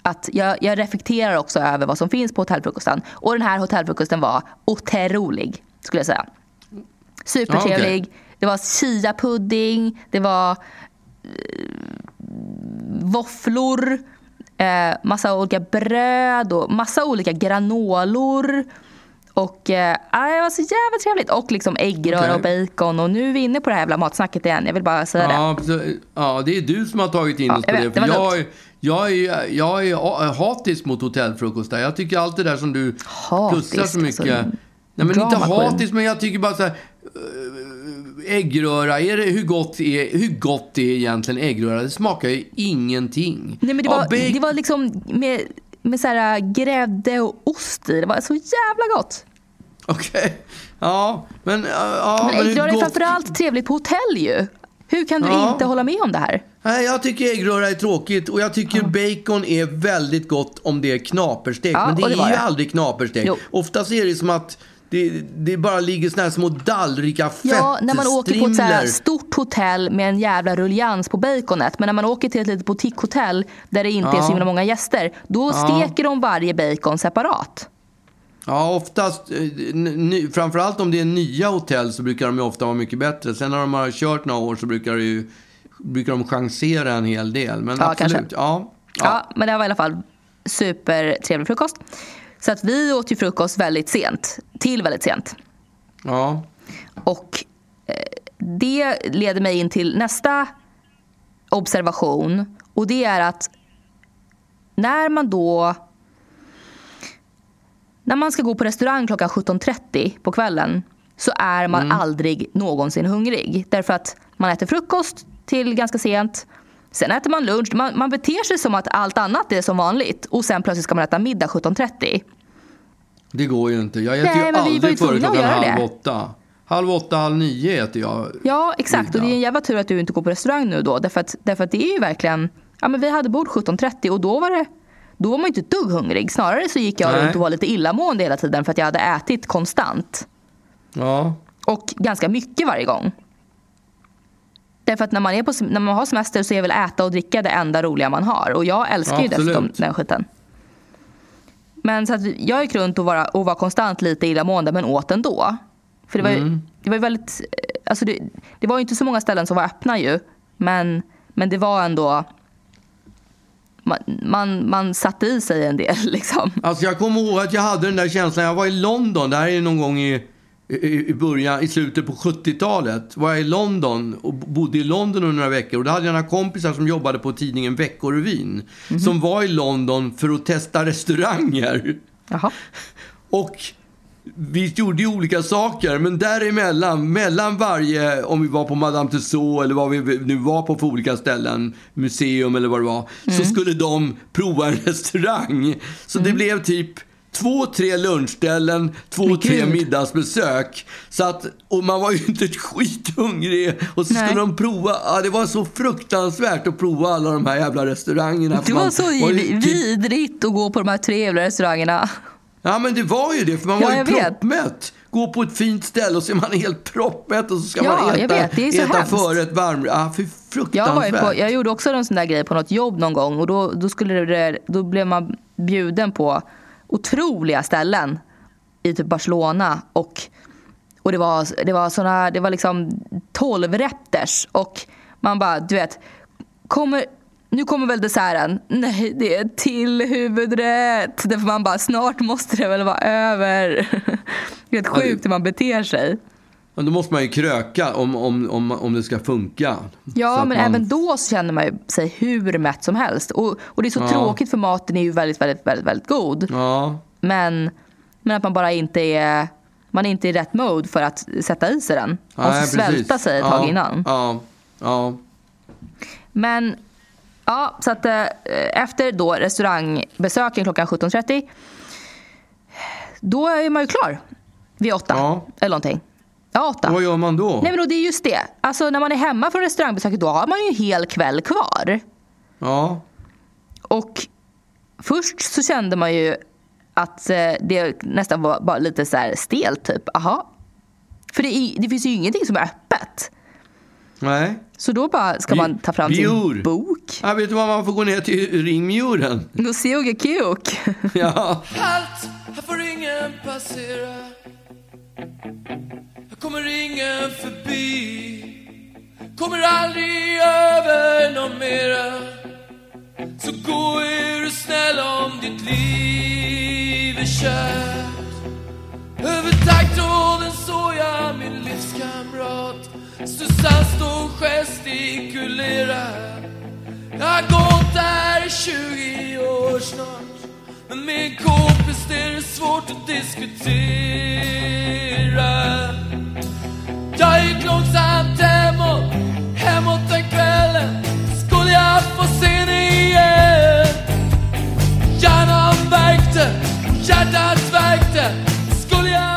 att jag, jag reflekterar också över vad som finns på hotellfrukosten. Och den här hotellfrukosten var otrolig skulle jag säga. Supertrevlig. Okej. Det var chia-pudding, det var eh, våfflor, eh, massa olika bröd och massa olika granolor. Och eh, ah, det var så jävla trevligt. Och liksom äggröra Okej. och bacon. Och nu är vi inne på det här jävla matsnacket igen. Jag vill bara säga det. Ja, så, ja, det är du som har tagit in Ja, oss på det. det För jag, är- jag, är, jag är hatisk mot hotellfrukostar. Jag tycker allt det där som du Hatisk, pussar så mycket. alltså, Nej, men inte hatiskt, men jag tycker bara så här. eh, Äggröra, är det, hur, gott är, hur gott är egentligen äggröra? Det smakar ju ingenting. Nej, men det, Ja, var, bacon- det var liksom med, med så här grädde och ost i. Det var så jävla gott. Okej. Ja, men... Ja, Men äggröra är gott- framförallt trevligt på hotell ju. Hur kan du Ja. inte hålla med om det här? Nej, jag tycker äggröra är tråkigt och jag tycker bacon är väldigt gott om det är knaperstekt. Ja, men det, det är ju det. aldrig knaperstekt. Oftast är det som att det, det bara ligger såna här små dallrika Ja, när man åker på ett så här stort hotell med en jävla rullians på baconet. Men när man åker till ett litet boutiquehotell där det inte är Ja. så himla många gäster. Då steker de varje bacon separat. Ja, oftast. eh, ny, framförallt om det är nya hotell så brukar de ofta vara mycket bättre. Sen när de har kört några år så brukar, det ju, brukar de chansera en hel del. Men Ja, absolut, kanske. ja. Ja. men det var i alla fall supertrevlig frukost. Så att vi åt ju frukost väldigt sent, till väldigt sent. Ja. Och eh, det leder mig in till nästa observation. Och det är att när man då när man ska gå på restaurang klockan 17.30 på kvällen så är man aldrig någonsin hungrig. Därför att man äter frukost till ganska sent. Sen äter man lunch. Man, man beter sig som att allt annat är som vanligt. Och sen plötsligt ska man äta middag 17.30. Det går ju inte. Jag äter Nej, ju aldrig före klockan halv det. åtta. Halv åtta, halv nio äter jag. Ja, exakt. Och det är en middag. jävla tur att du inte går på restaurang nu då. Därför att, därför att det är ju verkligen... Ja, men vi hade bord 17.30 och då var det... Då var man inte ett dugg hungrig. Snarare så gick jag Nej. runt och var lite illamående hela tiden för att jag hade ätit konstant. Ja. Och ganska mycket varje gång. Därför att när man, är på, när man har semester så är väl äta och dricka det enda roliga man har. Och jag älskar ju Absolut. dessutom den skiten. Men så att jag gick runt och var, och var konstant lite illamående men åt ändå. För det var ju, det var ju väldigt, eh, alltså det, det var ju inte så många ställen som var öppna ju. Men, men det var ändå, man, man, man satte i sig en del liksom. Alltså jag kommer ihåg att jag hade den där känslan. Jag var i London, det här är någon gång i, i, början, i slutet på 70-talet. Var jag i London och bodde i London under några veckor. Och då hade jag några kompisar som jobbade på tidningen Veckorevyn. Som var i London för att testa restauranger. Jaha. Och vi gjorde ju olika saker, men däremellan, mellan varje, om vi var på Madame Tussauds eller vad vi nu var på för olika ställen, museum eller vad det var, så skulle de prova en restaurang. Så det blev typ två, tre lunchställen, två, tre middagsbesök. Så att, och man var ju inte skithungrig. Och så Nej. skulle de prova, ja, det var så fruktansvärt att prova alla de här jävla restaurangerna. Det var så ju typ- vidrigt att gå på de här trevliga restaurangerna. Ja, men det var ju det, för man Ja, var ju jag proppmätt. Gå på ett fint ställe och så är man helt proppmätt och så ska Ja, man jag äta, vet. Äta förrätt varm... Ja, för Jag, var fruktansvärt. på, jag gjorde också en sån där grej på något jobb någon gång och då, då, skulle det, då blev man bjuden på otroliga ställen i typ Barcelona och, och det var, det var såna, det var liksom 12 rätters och man bara, du vet, kommer, nu kommer väl desserten? Nej, det är till huvudrätt. Därför man bara, snart måste det väl vara över. Det är helt sjukt hur man beter sig. Men då måste man ju kröka om, om, om, om det ska funka. Ja, men man, även då känner man sig hur mätt som helst. Och, och det är så Ja. tråkigt för maten är ju väldigt, väldigt, väldigt, väldigt god. Ja, Men, men att man bara inte är, man är inte i rätt mode för att sätta i sig den. Man måste svälta precis. sig ett ja, tag innan. Ja, ja. Men ja, så att eh, efter då restaurangbesöken klockan 17.30 då är man ju klar vid åtta eller någonting. Ja, åtta. Vad gör man då? Nej men då, det är just det. Alltså när man är hemma från restaurangbesöket då har man ju en hel kväll kvar. Ja, Och först så kände man ju att eh, det nästan var bara lite så här stelt typ. Aha. För det, är- det finns ju ingenting som är öppet. nej. Så då bara ska man ta fram Bjur. sin bok. Ja, vet du vad, man får gå ner till ringmuren. Och suga kuk. Ja. Halt, här får ingen passera kommer ingen förbi. Kommer aldrig över någon mera. Så gå är du snäll om ditt liv är kärt Över taggtråden såg jag min livskamrat. Susanne och gestikulera Jag har gått där i 20 år snart. Men med en kompis är det svårt att diskutera. Jag gick långsamt hemåt, hemåt den kvällen Skulle jag få se henne igen. Hjärnan värkte, hjärtat värkte Skulle jag...